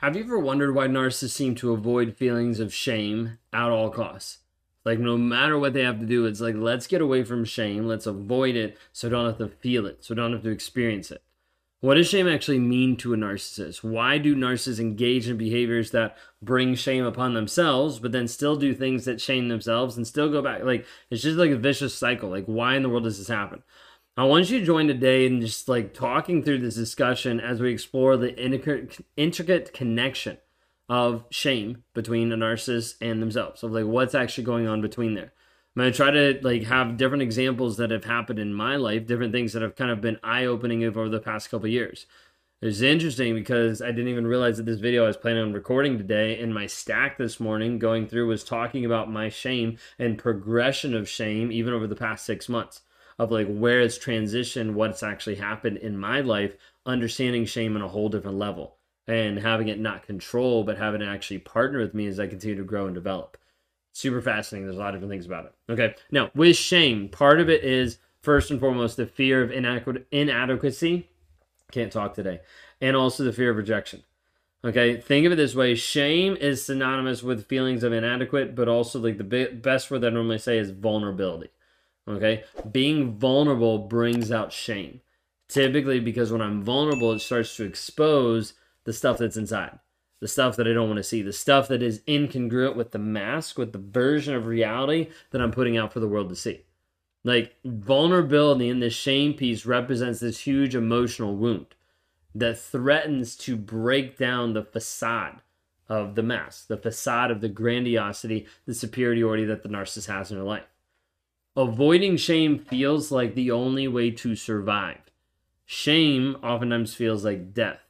Have you ever wondered why narcissists seem to avoid feelings of shame at all costs? Like, no matter what they have to do, it's like, let's get away from shame. Let's avoid it so don't have to feel it, so don't have to experience it. What does shame actually mean to a narcissist? Why do narcissists engage in behaviors that bring shame upon themselves, but then still do things that shame themselves and still go back? Like, it's just like a vicious cycle. Like, why in the world does this happen? I want you to join today and just like talking through this discussion as we explore the intricate connection of shame between a narcissist and themselves. Of like what's actually going on between there. I'm gonna try to like have different examples that have happened in my life, different things that have kind of been eye opening over the past couple years. It's interesting because I didn't even realize that this video I was planning on recording today and my stack this morning going through was talking about my shame and progression of shame even over the past six months of like where it's transitioned, what's actually happened in my life, understanding shame on a whole different level and having it not control, but having it actually partner with me as I continue to grow and develop. Super fascinating. There's a lot of different things about it. Okay. Now, with shame, part of it is first and foremost the fear of inadequacy. Can't talk today. And also the fear of rejection. Okay, think of it this way shame is synonymous with feelings of inadequate, but also like the best word that I normally say is vulnerability. Okay. Being vulnerable brings out shame. Typically, because when I'm vulnerable, it starts to expose the stuff that's inside, the stuff that I don't want to see, the stuff that is incongruent with the mask, with the version of reality that I'm putting out for the world to see. Like vulnerability in this shame piece represents this huge emotional wound that threatens to break down the facade of the mask, the facade of the grandiosity, the superiority that the narcissist has in their life. Avoiding shame feels like the only way to survive. Shame oftentimes feels like death.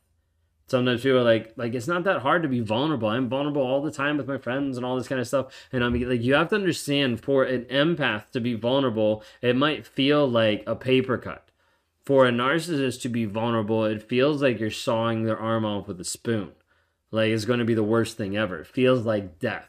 Sometimes people are like, like it's not that hard to be vulnerable. I'm vulnerable all the time with my friends and all this kind of stuff. And I'm like, you have to understand for an empath to be vulnerable, it might feel like a paper cut. For a narcissist to be vulnerable, it feels like you're sawing their arm off with a spoon. Like it's going to be the worst thing ever. It feels like death.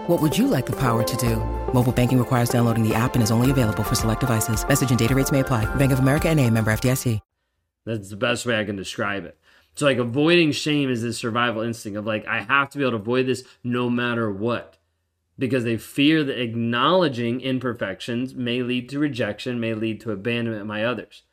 What would you like the power to do? Mobile banking requires downloading the app and is only available for select devices. Message and data rates may apply. Bank of America and a member FDIC. That's the best way I can describe it. So like avoiding shame is this survival instinct of like, I have to be able to avoid this no matter what. Because they fear that acknowledging imperfections may lead to rejection, may lead to abandonment by others.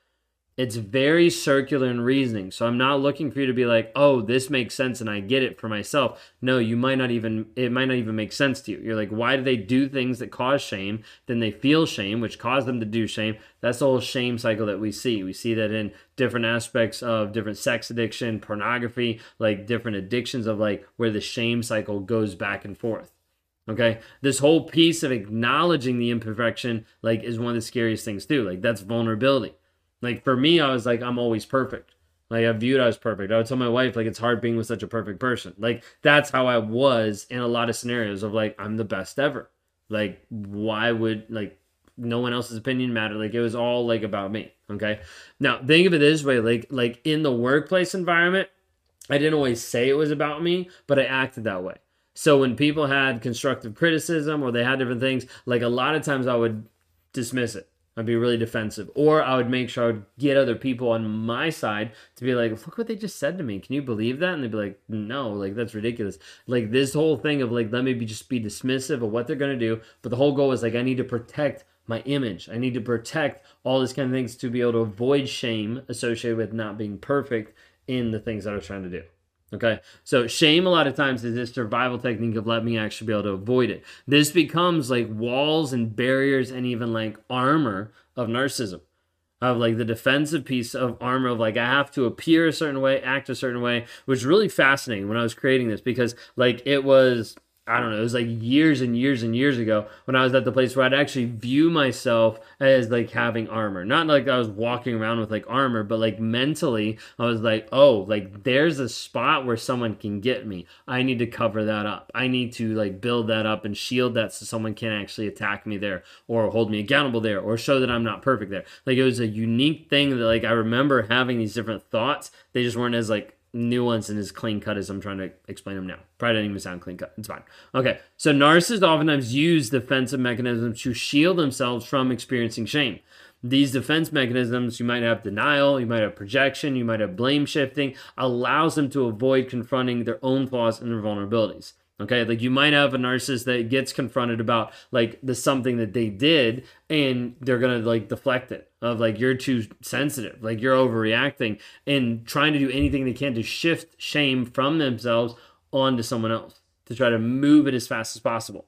It's very circular in reasoning. So I'm not looking for you to be like, "Oh, this makes sense and I get it for myself." No, you might not even it might not even make sense to you. You're like, "Why do they do things that cause shame? Then they feel shame, which cause them to do shame." That's the whole shame cycle that we see. We see that in different aspects of different sex addiction, pornography, like different addictions of like where the shame cycle goes back and forth. Okay. This whole piece of acknowledging the imperfection, like, is one of the scariest things too. Like, that's vulnerability. Like for me, I was like, I'm always perfect. Like I viewed I was perfect. I would tell my wife like it's hard being with such a perfect person. Like that's how I was in a lot of scenarios of like I'm the best ever. Like why would like no one else's opinion matter? Like it was all like about me. Okay. Now think of it this way, like like in the workplace environment, I didn't always say it was about me, but I acted that way. So when people had constructive criticism or they had different things, like a lot of times I would dismiss it. I'd be really defensive. Or I would make sure I would get other people on my side to be like, look what they just said to me. Can you believe that? And they'd be like, no, like that's ridiculous. Like this whole thing of like, let me be just be dismissive of what they're to do. But the whole goal is like, I need to protect my image. I need to protect all these kind of things to be able to avoid shame associated with not being perfect in the things that I was trying to do. Okay, so shame a lot of times is this survival technique of let me actually be able to avoid it. This becomes like walls and barriers and even like armor of narcissism, of like the defensive piece of armor of like I have to appear a certain way, act a certain way, which really fascinating when I was creating this because like it was I don't know, it was like years and years and years ago when I was at the place where I'd actually view myself as like having armor. Not like I was walking around with like armor, but like mentally, I was like, oh, like there's a spot where someone can get me. I need to cover that up. I need to like build that up and shield that so someone can actually attack me there or hold me accountable there or show that I'm not perfect there. Like it was a unique thing that like I remember having these different thoughts. They just weren't as like nuance and as clean cut as I'm trying to explain them now. Probably didn't even sound clean cut. It's fine. Okay, so narcissists oftentimes use defensive mechanisms to shield themselves from experiencing shame. These defense mechanisms, you might have denial, you might have projection, you might have blame shifting, allows them to avoid confronting their own flaws and their vulnerabilities. Okay, like you might have a narcissist that gets confronted about like the something that they did, and they're gonna like deflect it of like you're too sensitive, like you're overreacting, and trying to do anything they can to shift shame from themselves onto someone else to try to move it as fast as possible.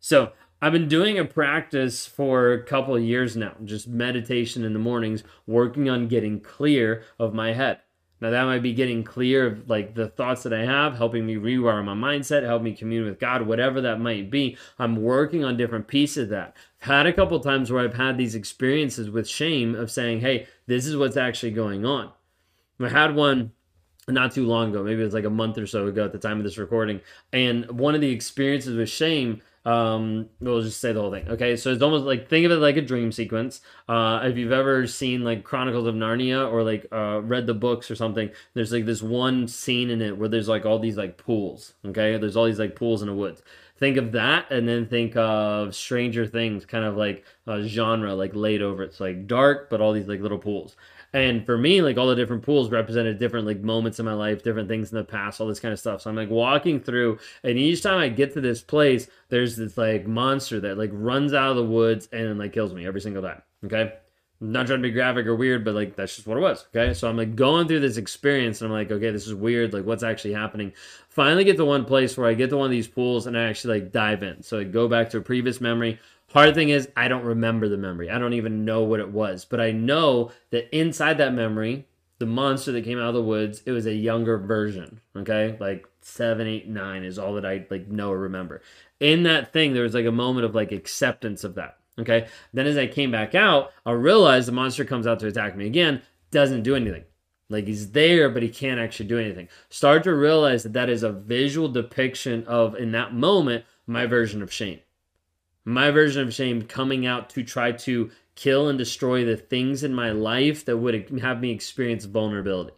So I've been doing a practice for a couple of years now, just meditation in the mornings, working on getting clear of my head. Now that might be getting clear of like the thoughts that I have, helping me rewire my mindset, help me commune with God, whatever that might be. I'm working on different pieces of that. I've had a couple times where I've had these experiences with shame of saying, "Hey, this is what's actually going on." I had one not too long ago, maybe it was like a month or so ago at the time of this recording, and one of the experiences with shame um we'll just say the whole thing. Okay so it's almost like think of it like a dream sequence. Uh if you've ever seen like chronicles of narnia or like uh read the books or something there's like this one scene in it where there's like all these like pools okay? There's all these like pools in the woods. Think of that and then think of stranger things kind of like a genre like laid over. It's like dark but all these like little pools and for me, like all the different pools represented different like moments in my life, different things in the past, all this kind of stuff. So I'm like walking through, and each time I get to this place, there's this like monster that like runs out of the woods and like kills me every single time. Okay. I'm not trying to be graphic or weird, but like that's just what it was. Okay. So I'm like going through this experience and I'm like, okay, this is weird. Like what's actually happening? Finally get to one place where I get to one of these pools and I actually like dive in. So I go back to a previous memory, Hard thing is, I don't remember the memory. I don't even know what it was. But I know that inside that memory, the monster that came out of the woods, it was a younger version. Okay. Like seven, eight, nine is all that I like know or remember. In that thing, there was like a moment of like acceptance of that. Okay. Then as I came back out, I realized the monster comes out to attack me again, doesn't do anything. Like he's there, but he can't actually do anything. Start to realize that that is a visual depiction of, in that moment, my version of shame my version of shame coming out to try to kill and destroy the things in my life that would have me experience vulnerability.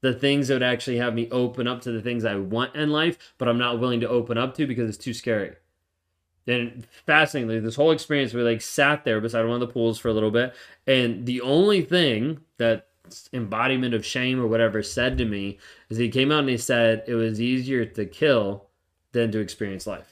The things that would actually have me open up to the things I want in life, but I'm not willing to open up to because it's too scary. And fascinatingly, this whole experience, we like sat there beside one of the pools for a little bit, and the only thing that embodiment of shame or whatever said to me is he came out and he said it was easier to kill than to experience life.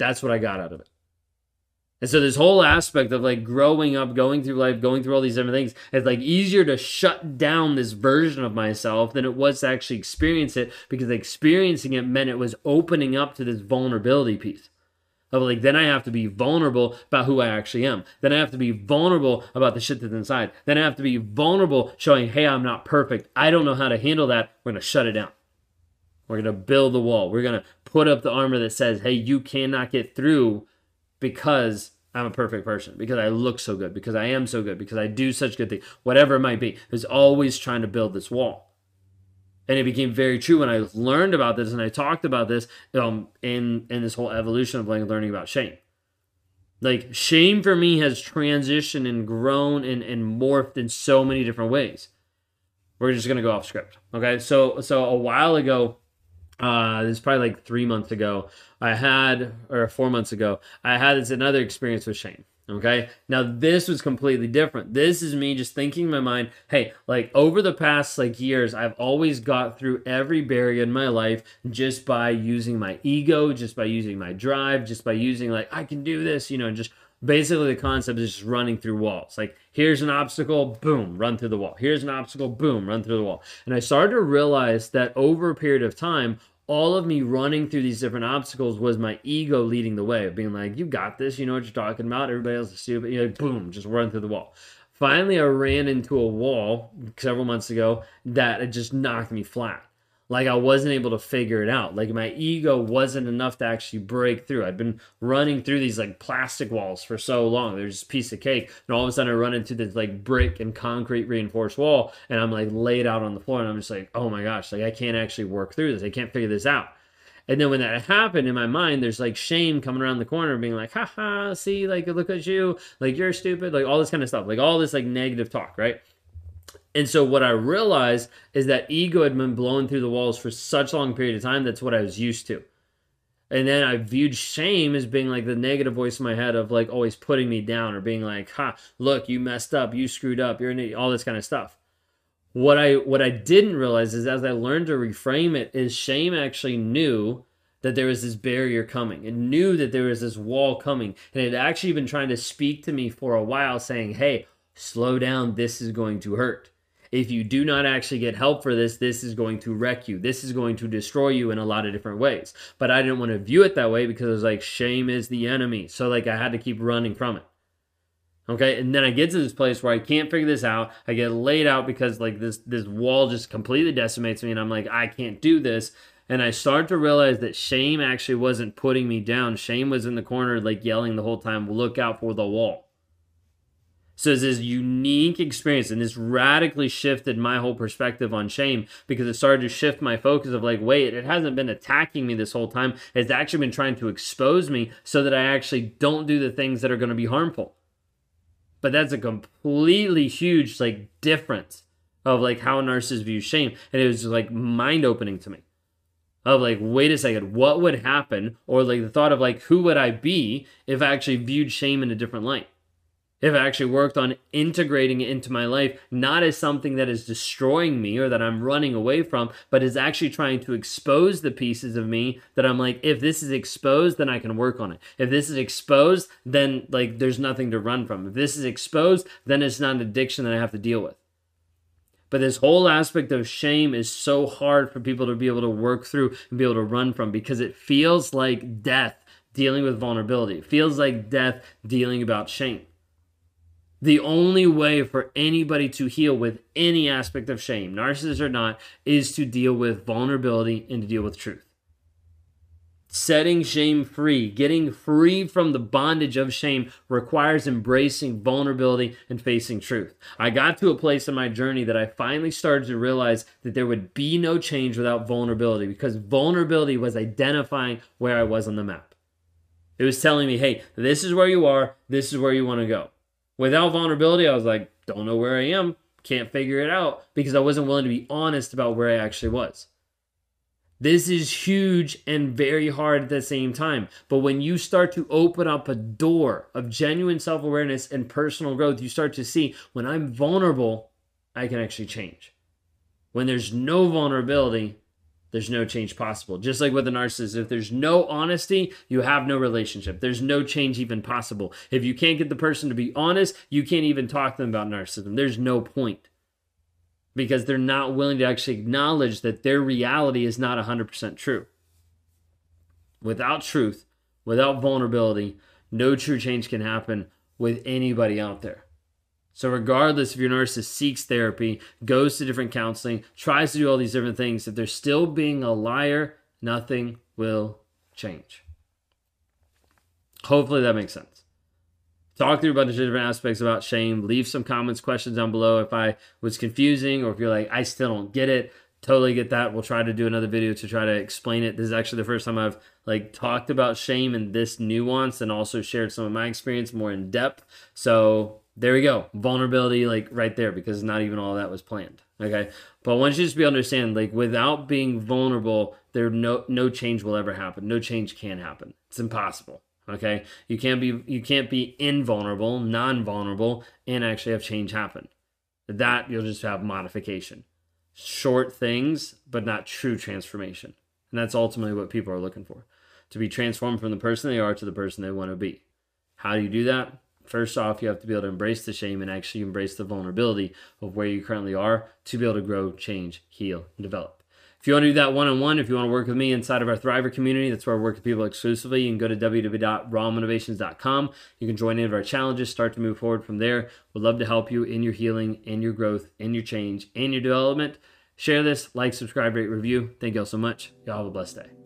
That's what I got out of it. And so this whole aspect of like growing up, going through life, going through all these different things, it's like easier to shut down this version of myself than it was to actually experience it because experiencing it meant it was opening up to this vulnerability piece. Of like, then I have to be vulnerable about who I actually am. Then I have to be vulnerable about the shit that's inside. Then I have to be vulnerable showing, hey, I'm not perfect. I don't know how to handle that. We're going to shut it down. We're going to build the wall. We're going to put up the armor that says, hey, you cannot get through because I'm a perfect person, because I look so good, because I am so good, because I do such good things, whatever it might be. Is always trying to build this wall. And it became very true when I learned about this and I talked about this um, in, in this whole evolution of learning about shame. Like shame for me has transitioned and grown and, and morphed in so many different ways. We're just gonna go off script. Okay. So so a while ago, uh, this is probably like three months ago. I had, or four months ago, I had this another experience with shame. Okay. Now this was completely different. This is me just thinking in my mind, hey, like over the past like years, I've always got through every barrier in my life just by using my ego, just by using my drive, just by using like I can do this, you know, just basically the concept is just running through walls. Like here's an obstacle, boom, run through the wall. Here's an obstacle, boom, run through the wall. And I started to realize that over a period of time, all of me running through these different obstacles was my ego leading the way being like, you got this, you know what you're talking about. Everybody else is stupid. You know, boom, just run through the wall. Finally, I ran into a wall several months ago that just knocked me flat like I wasn't able to figure it out. Like my ego wasn't enough to actually break through. I'd been running through these like plastic walls for so long. There's a piece of cake, and all of a sudden I run into this like brick and concrete reinforced wall, and I'm like laid out on the floor, and I'm just like, oh my gosh, like I can't actually work through this. I can't figure this out. And then when that happened in my mind, there's like shame coming around the corner, being like, haha, see, like look at you, like you're stupid, like all this kind of stuff, like all this like negative talk, right? And so what I realized is that ego had been blowing through the walls for such a long period of time. That's what I was used to. And then I viewed shame as being like the negative voice in my head of like always putting me down or being like, ha, look, you messed up, you screwed up, you're an all this kind of stuff. What I what I didn't realize is as I learned to reframe it, is shame actually knew that there was this barrier coming and knew that there was this wall coming. And it had actually been trying to speak to me for a while, saying, Hey, slow down, this is going to hurt if you do not actually get help for this, this is going to wreck you. This is going to destroy you in a lot of different ways. But I didn't want to view it that way because it was like shame is the enemy. So like I had to keep running from it. Okay, and then I get to this place where I can't figure this out. I get laid out because like this this wall just completely decimates me, and I'm like, I can't do this. And I start to realize that shame actually wasn't putting me down. Shame was in the corner, like yelling the whole time, "Look out for the wall." So it's this unique experience, and this radically shifted my whole perspective on shame because it started to shift my focus of like, wait, it hasn't been attacking me this whole time. It's actually been trying to expose me so that I actually don't do the things that are going to be harmful. But that's a completely huge like difference of like how narcissists view shame, and it was like mind opening to me of like wait a second what would happen or like the thought of like who would i be if i actually viewed shame in a different light if I actually worked on integrating it into my life, not as something that is destroying me or that I'm running away from, but is actually trying to expose the pieces of me that I'm like, if this is exposed, then I can work on it. If this is exposed, then like there's nothing to run from. If this is exposed, then it's not an addiction that I have to deal with. But this whole aspect of shame is so hard for people to be able to work through and be able to run from because it feels like death dealing with vulnerability. It feels like death dealing about shame. The only way for anybody to heal with any aspect of shame, narcissist or not, is to deal with vulnerability and to deal with truth. Setting shame free, getting free from the bondage of shame requires embracing vulnerability and facing truth. I got to a place in my journey that I finally started to realize that there would be no change without vulnerability because vulnerability was identifying where I was on the map. It was telling me, hey, this is where you are, this is where you want to go. Without vulnerability, I was like, don't know where I am, can't figure it out because I wasn't willing to be honest about where I actually was. This is huge and very hard at the same time. But when you start to open up a door of genuine self awareness and personal growth, you start to see when I'm vulnerable, I can actually change. When there's no vulnerability, there's no change possible. Just like with a narcissist, if there's no honesty, you have no relationship. There's no change even possible. If you can't get the person to be honest, you can't even talk to them about narcissism. There's no point because they're not willing to actually acknowledge that their reality is not 100% true. Without truth, without vulnerability, no true change can happen with anybody out there. So, regardless if your narcissist seeks therapy, goes to different counseling, tries to do all these different things, if they're still being a liar, nothing will change. Hopefully that makes sense. Talk through a bunch of different aspects about shame. Leave some comments, questions down below if I was confusing or if you're like, I still don't get it. Totally get that. We'll try to do another video to try to explain it. This is actually the first time I've like talked about shame in this nuance and also shared some of my experience more in depth. So there we go. Vulnerability, like right there, because not even all that was planned. Okay. But I want you to be understand, like without being vulnerable, there no no change will ever happen. No change can happen. It's impossible. Okay, you can't be you can't be invulnerable, non-vulnerable, and actually have change happen. That you'll just have modification, short things, but not true transformation. And that's ultimately what people are looking for to be transformed from the person they are to the person they want to be. How do you do that? First off, you have to be able to embrace the shame and actually embrace the vulnerability of where you currently are to be able to grow, change, heal, and develop. If you want to do that one on one, if you want to work with me inside of our Thriver community, that's where I work with people exclusively. You can go to www.rawmotivations.com. You can join any of our challenges, start to move forward from there. We'd love to help you in your healing, in your growth, in your change, in your development. Share this, like, subscribe, rate, review. Thank you all so much. Y'all have a blessed day.